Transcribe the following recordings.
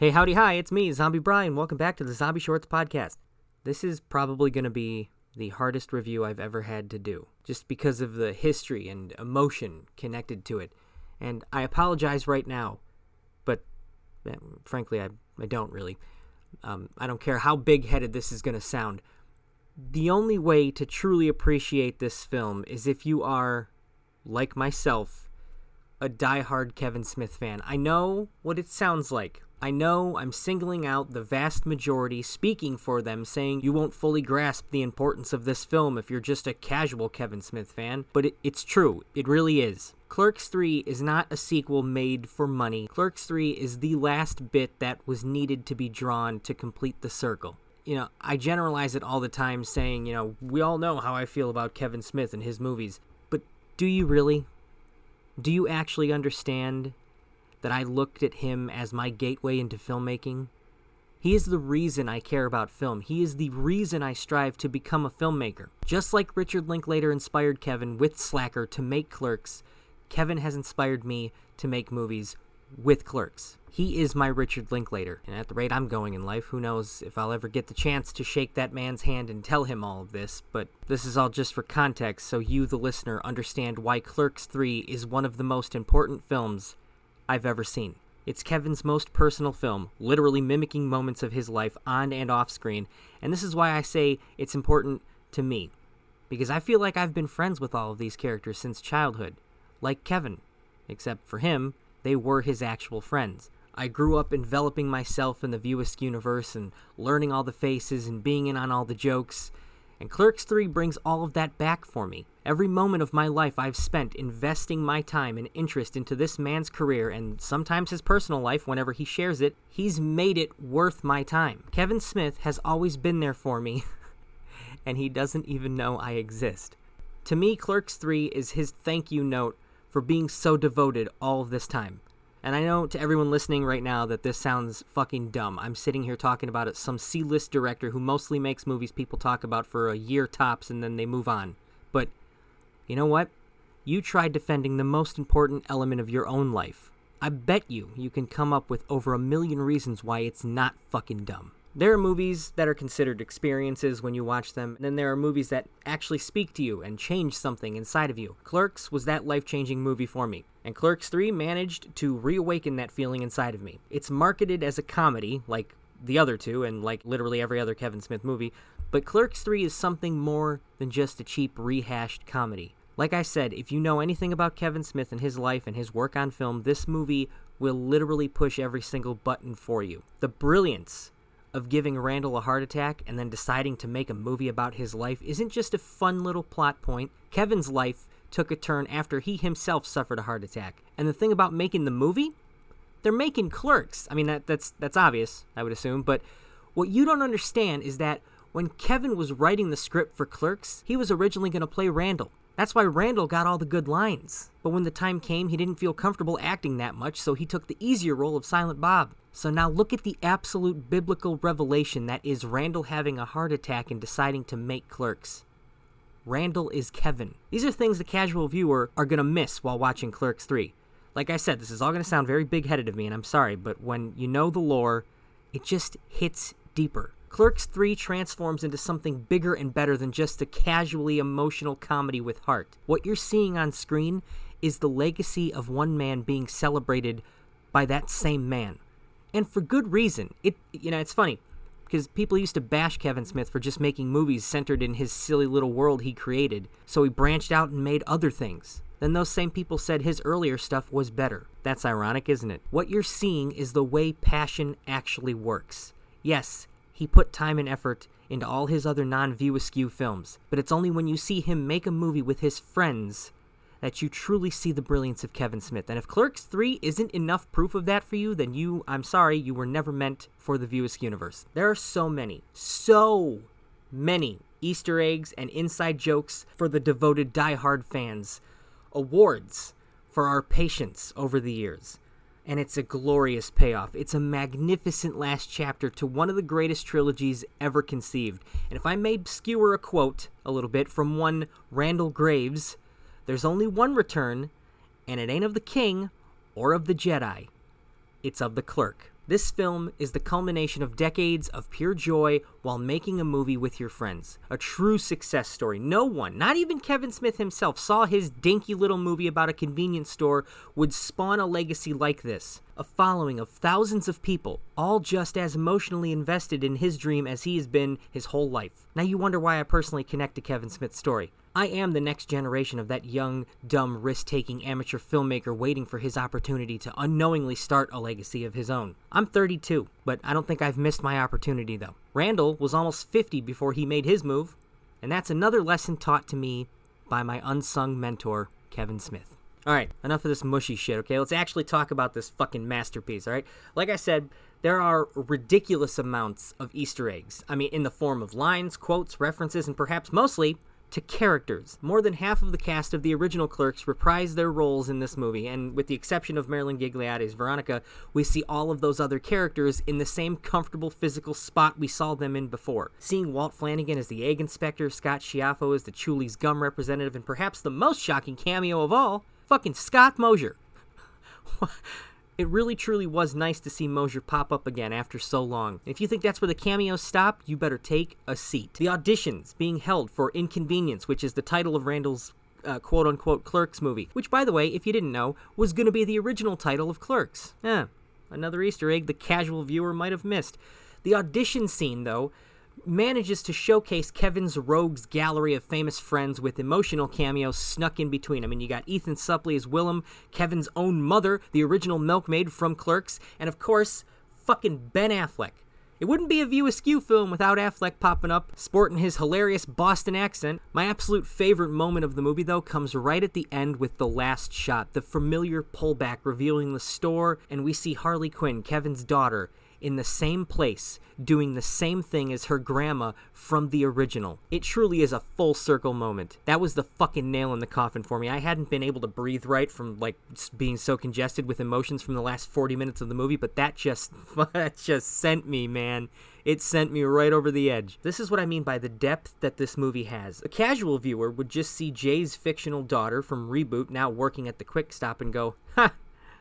Hey, howdy, hi, it's me, Zombie Brian. Welcome back to the Zombie Shorts Podcast. This is probably going to be the hardest review I've ever had to do, just because of the history and emotion connected to it. And I apologize right now, but eh, frankly, I, I don't really. Um, I don't care how big headed this is going to sound. The only way to truly appreciate this film is if you are, like myself, a die-hard Kevin Smith fan. I know what it sounds like. I know I'm singling out the vast majority, speaking for them, saying you won't fully grasp the importance of this film if you're just a casual Kevin Smith fan, but it, it's true. It really is. Clerks 3 is not a sequel made for money. Clerks 3 is the last bit that was needed to be drawn to complete the circle. You know, I generalize it all the time saying, you know, we all know how I feel about Kevin Smith and his movies, but do you really? Do you actually understand that I looked at him as my gateway into filmmaking? He is the reason I care about film. He is the reason I strive to become a filmmaker. Just like Richard Linklater inspired Kevin with Slacker to make Clerks, Kevin has inspired me to make movies with Clerks. He is my Richard Linklater, and at the rate I'm going in life, who knows if I'll ever get the chance to shake that man's hand and tell him all of this, but this is all just for context so you, the listener, understand why Clerks 3 is one of the most important films I've ever seen. It's Kevin's most personal film, literally mimicking moments of his life on and off screen, and this is why I say it's important to me. Because I feel like I've been friends with all of these characters since childhood, like Kevin. Except for him, they were his actual friends. I grew up enveloping myself in the View Askew universe and learning all the faces and being in on all the jokes. And Clerks 3 brings all of that back for me. Every moment of my life I've spent investing my time and interest into this man's career and sometimes his personal life whenever he shares it, he's made it worth my time. Kevin Smith has always been there for me, and he doesn't even know I exist. To me, Clerks 3 is his thank you note for being so devoted all of this time. And I know to everyone listening right now that this sounds fucking dumb. I'm sitting here talking about it, some C list director who mostly makes movies people talk about for a year tops and then they move on. But you know what? You try defending the most important element of your own life. I bet you you can come up with over a million reasons why it's not fucking dumb. There are movies that are considered experiences when you watch them, and then there are movies that actually speak to you and change something inside of you. Clerks was that life changing movie for me, and Clerks 3 managed to reawaken that feeling inside of me. It's marketed as a comedy, like the other two, and like literally every other Kevin Smith movie, but Clerks 3 is something more than just a cheap, rehashed comedy. Like I said, if you know anything about Kevin Smith and his life and his work on film, this movie will literally push every single button for you. The brilliance of giving Randall a heart attack and then deciding to make a movie about his life isn't just a fun little plot point. Kevin's life took a turn after he himself suffered a heart attack. And the thing about making the movie, they're making clerks. I mean that that's that's obvious, I would assume, but what you don't understand is that when Kevin was writing the script for Clerks, he was originally going to play Randall. That's why Randall got all the good lines. But when the time came, he didn't feel comfortable acting that much, so he took the easier role of Silent Bob. So now look at the absolute biblical revelation that is Randall having a heart attack and deciding to make clerks. Randall is Kevin. These are things the casual viewer are going to miss while watching Clerks 3. Like I said, this is all going to sound very big headed of me, and I'm sorry, but when you know the lore, it just hits deeper. Clerks 3 transforms into something bigger and better than just a casually emotional comedy with heart. What you're seeing on screen is the legacy of one man being celebrated by that same man and for good reason. It you know, it's funny because people used to bash Kevin Smith for just making movies centered in his silly little world he created. So he branched out and made other things. Then those same people said his earlier stuff was better. That's ironic, isn't it? What you're seeing is the way passion actually works. Yes, he put time and effort into all his other non view askew films, but it's only when you see him make a movie with his friends that you truly see the brilliance of Kevin Smith. And if Clerks 3 isn't enough proof of that for you, then you, I'm sorry, you were never meant for the View Askew universe. There are so many, so many Easter eggs and inside jokes for the devoted die-hard fans, awards for our patience over the years. And it's a glorious payoff. It's a magnificent last chapter to one of the greatest trilogies ever conceived. And if I may skewer a quote a little bit from one Randall Graves, there's only one return, and it ain't of the king or of the Jedi. It's of the clerk. This film is the culmination of decades of pure joy while making a movie with your friends. A true success story. No one, not even Kevin Smith himself, saw his dinky little movie about a convenience store would spawn a legacy like this. A following of thousands of people, all just as emotionally invested in his dream as he has been his whole life. Now you wonder why I personally connect to Kevin Smith's story. I am the next generation of that young, dumb, risk taking amateur filmmaker waiting for his opportunity to unknowingly start a legacy of his own. I'm 32, but I don't think I've missed my opportunity though. Randall was almost 50 before he made his move, and that's another lesson taught to me by my unsung mentor, Kevin Smith. Alright, enough of this mushy shit, okay? Let's actually talk about this fucking masterpiece, alright? Like I said, there are ridiculous amounts of Easter eggs. I mean, in the form of lines, quotes, references, and perhaps mostly to characters. More than half of the cast of the original Clerks reprise their roles in this movie, and with the exception of Marilyn Ghigliotti's Veronica, we see all of those other characters in the same comfortable physical spot we saw them in before. Seeing Walt Flanagan as the egg inspector, Scott Schiaffo as the Chewlies gum representative, and perhaps the most shocking cameo of all, fucking Scott Mosier. It really truly was nice to see Mosier pop up again after so long. If you think that's where the cameos stop, you better take a seat. The auditions being held for Inconvenience, which is the title of Randall's uh, quote unquote Clerks movie, which, by the way, if you didn't know, was going to be the original title of Clerks. Eh, another Easter egg the casual viewer might have missed. The audition scene, though, manages to showcase Kevin's rogues gallery of famous friends with emotional cameos snuck in between. I mean, you got Ethan Suplee as Willem, Kevin's own mother, the original milkmaid from Clerks, and of course, fucking Ben Affleck. It wouldn't be a View Askew film without Affleck popping up, sporting his hilarious Boston accent. My absolute favorite moment of the movie, though, comes right at the end with the last shot, the familiar pullback revealing the store, and we see Harley Quinn, Kevin's daughter, in the same place doing the same thing as her grandma from the original. It truly is a full circle moment. That was the fucking nail in the coffin for me. I hadn't been able to breathe right from like being so congested with emotions from the last 40 minutes of the movie, but that just that just sent me, man. It sent me right over the edge. This is what I mean by the depth that this movie has. A casual viewer would just see Jay's fictional daughter from Reboot now working at the Quick Stop and go, "Ha,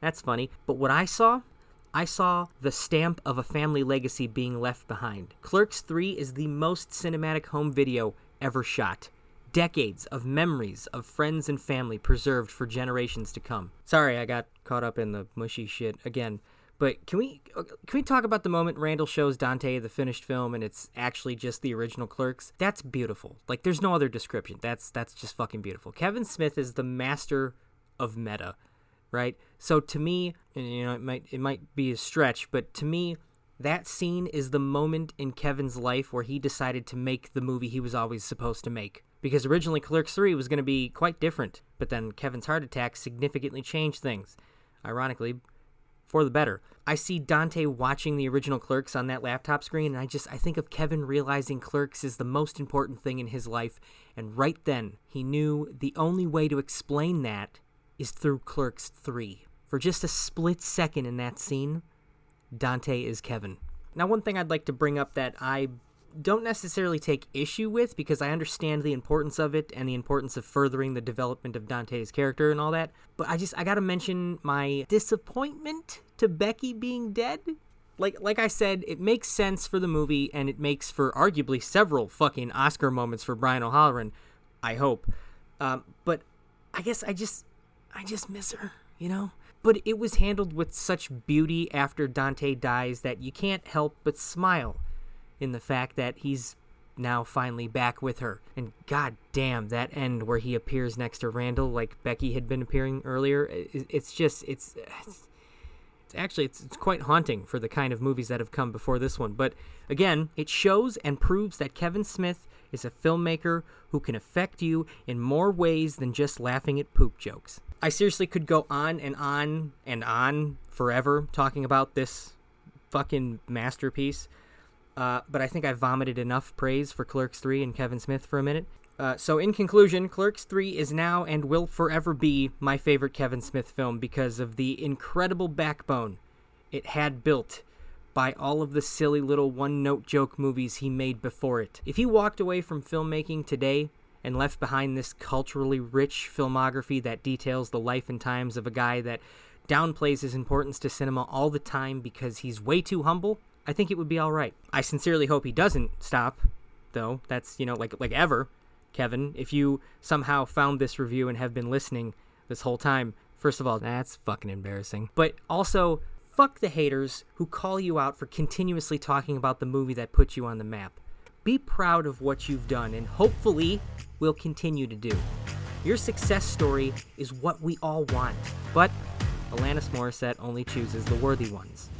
that's funny." But what I saw I saw the stamp of a family legacy being left behind. Clerks 3 is the most cinematic home video ever shot. Decades of memories of friends and family preserved for generations to come. Sorry, I got caught up in the mushy shit again. But can we can we talk about the moment Randall shows Dante the finished film and it's actually just the original Clerks? That's beautiful. Like there's no other description. That's that's just fucking beautiful. Kevin Smith is the master of meta right? So to me, you know, it might it might be a stretch, but to me, that scene is the moment in Kevin's life where he decided to make the movie he was always supposed to make. Because originally Clerks 3 was going to be quite different, but then Kevin's heart attack significantly changed things. Ironically, for the better. I see Dante watching the original Clerks on that laptop screen, and I just I think of Kevin realizing Clerks is the most important thing in his life, and right then he knew the only way to explain that is through Clerks 3. For just a split second in that scene, Dante is Kevin. Now, one thing I'd like to bring up that I don't necessarily take issue with because I understand the importance of it and the importance of furthering the development of Dante's character and all that. But I just I got to mention my disappointment to Becky being dead. Like like I said, it makes sense for the movie and it makes for arguably several fucking Oscar moments for Brian O'Halloran. I hope. Um, but I guess I just I just miss her, you know? But it was handled with such beauty after Dante dies that you can't help but smile in the fact that he's now finally back with her. And god damn, that end where he appears next to Randall like Becky had been appearing earlier, it's just, it's, it's actually it's, it's quite haunting for the kind of movies that have come before this one. But again, it shows and proves that Kevin Smith is a filmmaker who can affect you in more ways than just laughing at poop jokes. I seriously could go on and on and on forever talking about this fucking masterpiece. Uh, but I think I vomited enough praise for Clerks 3 and Kevin Smith for a minute. Uh, so, in conclusion, Clerks 3 is now and will forever be my favorite Kevin Smith film because of the incredible backbone it had built by all of the silly little one note joke movies he made before it. If he walked away from filmmaking today and left behind this culturally rich filmography that details the life and times of a guy that downplays his importance to cinema all the time because he's way too humble, I think it would be all right. I sincerely hope he doesn't stop, though. That's, you know, like like ever. Kevin, if you somehow found this review and have been listening this whole time, first of all, that's fucking embarrassing. But also, fuck the haters who call you out for continuously talking about the movie that put you on the map. Be proud of what you've done and hopefully will continue to do. Your success story is what we all want, but Alanis Morissette only chooses the worthy ones.